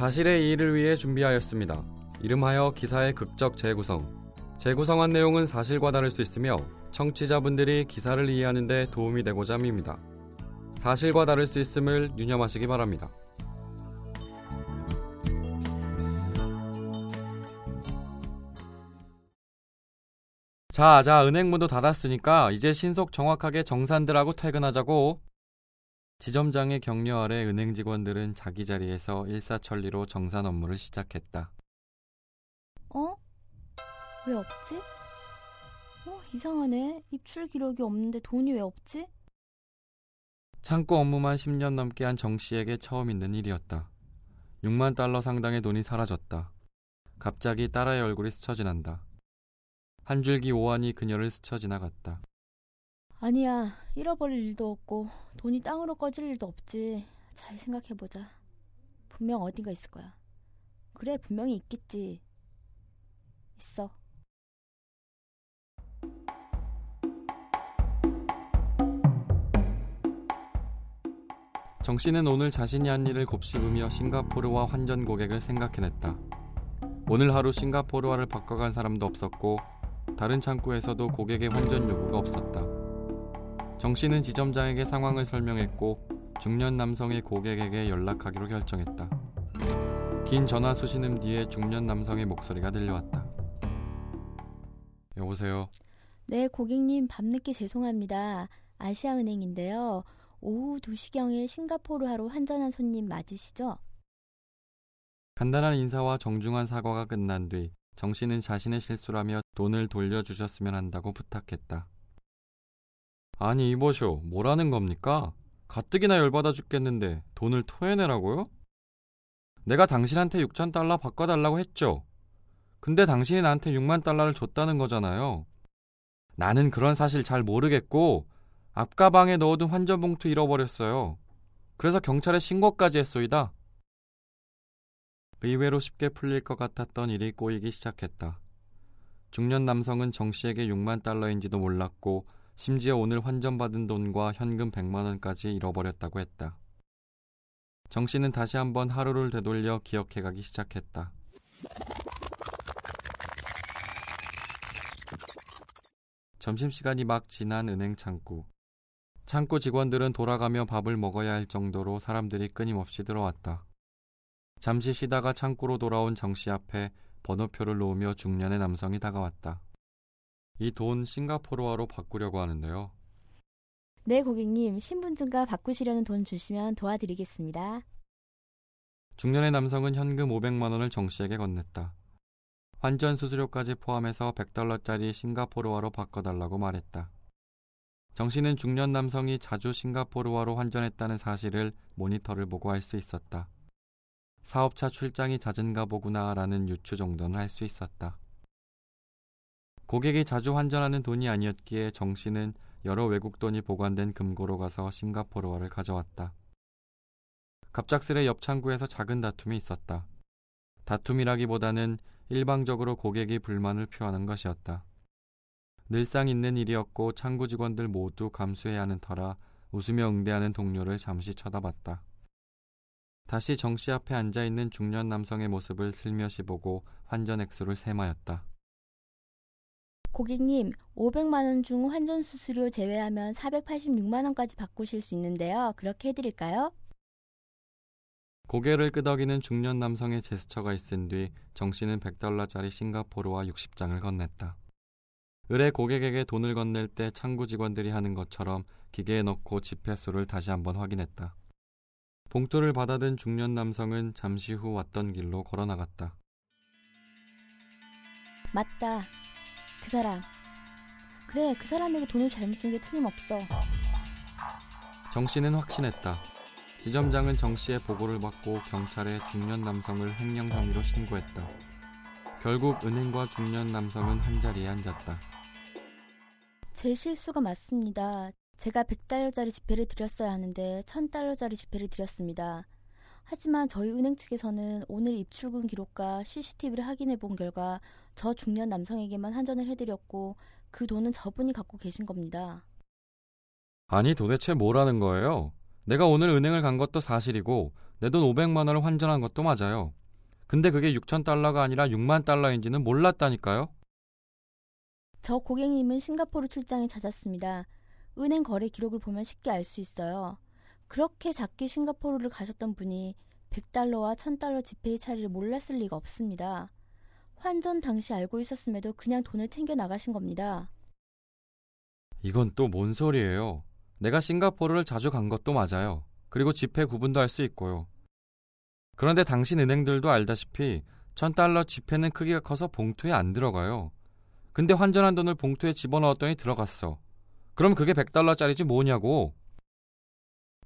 사실의 이의를 위해 준비하였습니다. 이름하여 기사의 극적 재구성. 재구성한 내용은 사실과 다를 수 있으며 청취자분들이 기사를 이해하는 데 도움이 되고자 합니다. 사실과 다를 수 있음을 유념하시기 바랍니다. 자, 자, 은행 문도 닫았으니까 이제 신속 정확하게 정산들하고 퇴근하자고. 지점장의 격려 아래 은행 직원들은 자기 자리에서 일사천리로 정산 업무를 시작했다. 어? 왜 없지? 어, 이상하네. 입출 기록이 없는데 돈이 왜 없지? 창구 업무만 10년 넘게 한 정 씨에게 처음 있는 일이었다. 6만 달러 상당의 돈이 사라졌다. 갑자기 딸아의 얼굴이 스쳐 지난다. 한 줄기 오한이 그녀를 스쳐 지나갔다. 아니야. 잃어버릴 일도 없고 돈이 땅으로 꺼질 일도 없지. 잘 생각해보자. 분명 어딘가 있을 거야. 그래, 분명히 있겠지. 있어. 정 씨는 오늘 자신이 한 일을 곱씹으며 싱가포르와 환전 고객을 생각해냈다. 오늘 하루 싱가포르화를 바꿔간 사람도 없었고 다른 창구에서도 고객의 환전 요구가 없었다. 정 씨는 지점장에게 상황을 설명했고 중년 남성의 고객에게 연락하기로 결정했다. 긴 전화 수신음 뒤에 중년 남성의 목소리가 들려왔다. 여보세요. 네, 고객님 밤늦게 죄송합니다. 아시아은행인데요. 오후 2시경에 싱가포르하로 환전한 손님 맞으시죠? 간단한 인사와 정중한 사과가 끝난 뒤 정 씨는 자신의 실수라며 돈을 돌려주셨으면 한다고 부탁했다. 아니 이보쇼 뭐라는 겁니까? 가뜩이나 열받아 죽겠는데 돈을 토해내라고요? 내가 당신한테 6천 달러 바꿔달라고 했죠. 근데 당신이 나한테 6만 달러를 줬다는 거잖아요. 나는 그런 사실 잘 모르겠고 앞가방에 넣어둔 환전봉투 잃어버렸어요. 그래서 경찰에 신고까지 했소이다. 의외로 쉽게 풀릴 것 같았던 일이 꼬이기 시작했다. 중년 남성은 정 씨에게 6만 달러인지도 몰랐고 심지어 오늘 환전받은 돈과 현금 100만 원까지 잃어버렸다고 했다. 정 씨는 다시 한번 하루를 되돌려 기억해가기 시작했다. 점심시간이 막 지난 은행 창구. 창구 직원들은 돌아가며 밥을 먹어야 할 정도로 사람들이 끊임없이 들어왔다. 잠시 쉬다가 창구로 돌아온 정 씨 앞에 번호표를 놓으며 중년의 남성이 다가왔다. 이 돈 싱가포르화로 바꾸려고 하는데요. 네, 고객님. 신분증과 바꾸시려는 돈 주시면 도와드리겠습니다. 중년의 남성은 현금 500만 원을 정 씨에게 건넸다. 환전 수수료까지 포함해서 100달러짜리 싱가포르화로 바꿔달라고 말했다. 정 씨는 중년 남성이 자주 싱가포르화로 환전했다는 사실을 모니터를 보고 알 수 있었다. 사업차 출장이 잦은가 보구나라는 유추 정도는 할 수 있었다. 고객이 자주 환전하는 돈이 아니었기에 정 씨는 여러 외국 돈이 보관된 금고로 가서 싱가포르화를 가져왔다. 갑작스레 옆 창구에서 작은 다툼이 있었다. 다툼이라기보다는 일방적으로 고객이 불만을 표하는 것이었다. 늘상 있는 일이었고 창구 직원들 모두 감수해야 하는 터라 웃으며 응대하는 동료를 잠시 쳐다봤다. 다시 정 씨 앞에 앉아 있는 중년 남성의 모습을 슬며시 보고 환전 액수를 세마였다. 고객님, 500만 원 중 환전 수수료 제외하면 486만 원까지 바꾸실 수 있는데요. 그렇게 해드릴까요? 고개를 끄덕이는 중년 남성의 제스처가 있은 뒤 정 씨는 100달러짜리 싱가포르와 60장을 건넸다. 을에 고객에게 돈을 건넬 때 창구 직원들이 하는 것처럼 기계에 넣고 지폐수를 다시 한번 확인했다. 봉투를 받아든 중년 남성은 잠시 후 왔던 길로 걸어 나갔다. 맞다. 그 사람. 그래, 그 사람에게 돈을 잘못 준 게 틀림없어. 정 씨는 확신했다. 지점장은 정 씨의 보고를 받고 경찰에 중년 남성을 횡령 혐의로 신고했다. 결국 은행과 중년 남성은 한 자리에 앉았다. 제 실수가 맞습니다. 제가 100달러짜리 지폐를 드렸어야 하는데 1000달러짜리 지폐를 드렸습니다. 하지만 저희 은행 측에서는 오늘 입출금 기록과 CCTV를 확인해 본 결과 저 중년 남성에게만 환전을 해드렸고 그 돈은 저분이 갖고 계신 겁니다. 아니 도대체 뭐라는 거예요? 내가 오늘 은행을 간 것도 사실이고 내 돈 500만 원을 환전한 것도 맞아요. 근데 그게 6천 달러가 아니라 6만 달러인지는 몰랐다니까요. 저 고객님은 싱가포르 출장에 찾았습니다. 은행 거래 기록을 보면 쉽게 알 수 있어요. 그렇게 작게 싱가포르를 가셨던 분이 100달러와 1000달러 지폐의 차이를 몰랐을 리가 없습니다. 환전 당시 알고 있었음에도 그냥 돈을 챙겨 나가신 겁니다. 이건 또 뭔 소리예요? 내가 싱가포르를 자주 간 것도 맞아요. 그리고 지폐 구분도 할 수 있고요. 그런데 당신 은행들도 알다시피 1000달러 지폐는 크기가 커서 봉투에 안 들어가요. 근데 환전한 돈을 봉투에 집어넣었더니 들어갔어. 그럼 그게 100달러짜리지 뭐냐고.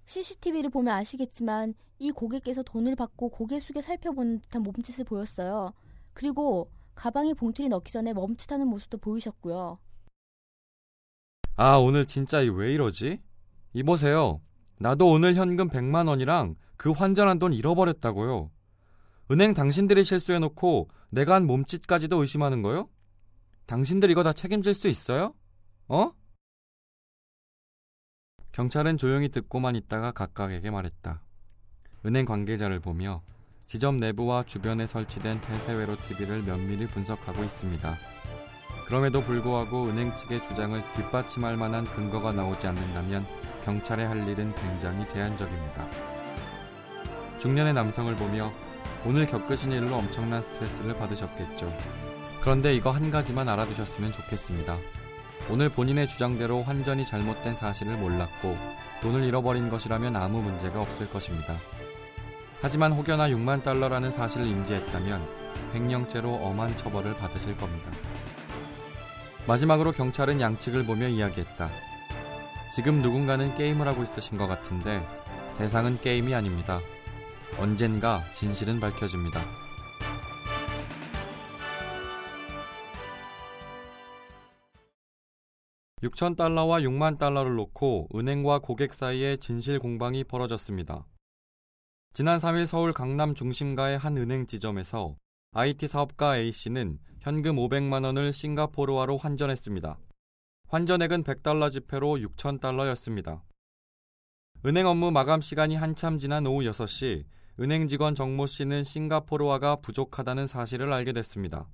CCTV를 보면 아시겠지만 이 고객께서 돈을 받고 고개 숙여 살펴보는 듯한 몸짓을 보였어요. 그리고 가방에 봉투를 넣기 전에 멈칫하는 모습도 보이셨고요. 아, 오늘 진짜 이 왜 이러지? 이보세요. 나도 오늘 현금 100만 원이랑 그 환전한 돈 잃어버렸다고요. 은행 당신들이 실수해놓고 내가 한 몸짓까지도 의심하는 거요? 당신들 이거 다 책임질 수 있어요? 어? 경찰은 조용히 듣고만 있다가 각각에게 말했다. 은행 관계자를 보며 지점 내부와 주변에 설치된 폐쇄회로 TV를 면밀히 분석하고 있습니다. 그럼에도 불구하고 은행 측의 주장을 뒷받침할 만한 근거가 나오지 않는다면 경찰에 할 일은 굉장히 제한적입니다. 중년의 남성을 보며 오늘 겪으신 일로 엄청난 스트레스를 받으셨겠죠. 그런데 이거 한 가지만 알아두셨으면 좋겠습니다. 오늘 본인의 주장대로 환전이 잘못된 사실을 몰랐고 돈을 잃어버린 것이라면 아무 문제가 없을 것입니다. 하지만 혹여나 6만 달러라는 사실을 인지했다면 횡령죄로 엄한 처벌을 받으실 겁니다. 마지막으로 경찰은 양측을 보며 이야기했다. 지금 누군가는 게임을 하고 있으신 것 같은데 세상은 게임이 아닙니다. 언젠가 진실은 밝혀집니다. 6천 달러와 6만 달러를 놓고 은행과 고객 사이에 진실 공방이 벌어졌습니다. 지난 3일 서울 강남 중심가의 한 은행 지점에서 IT 사업가 A씨는 현금 500만 원을 싱가포르화로 환전했습니다. 환전액은 100달러 지폐로 6천 달러였습니다. 은행 업무 마감 시간이 한참 지난 오후 6시 은행 직원 정모 씨는 싱가포르화가 부족하다는 사실을 알게 됐습니다.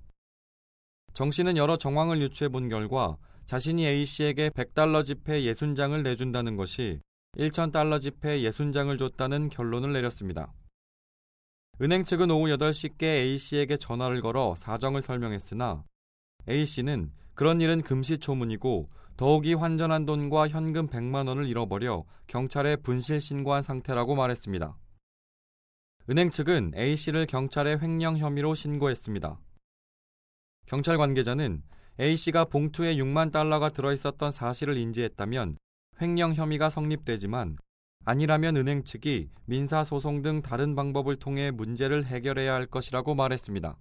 정 씨는 여러 정황을 유추해 본 결과 자신이 A씨에게 100달러 지폐 60장을 내준다는 것이 1,000달러 지폐 60장을 줬다는 결론을 내렸습니다. 은행 측은 오후 8시께 A씨에게 전화를 걸어 사정을 설명했으나 A씨는 그런 일은 금시초문이고 더욱이 환전한 돈과 현금 100만 원을 잃어버려 경찰에 분실 신고한 상태라고 말했습니다. 은행 측은 A씨를 경찰에 횡령 혐의로 신고했습니다. 경찰 관계자는 A씨가 봉투에 6만 달러가 들어있었던 사실을 인지했다면 횡령 혐의가 성립되지만 아니라면 은행 측이 민사소송 등 다른 방법을 통해 문제를 해결해야 할 것이라고 말했습니다.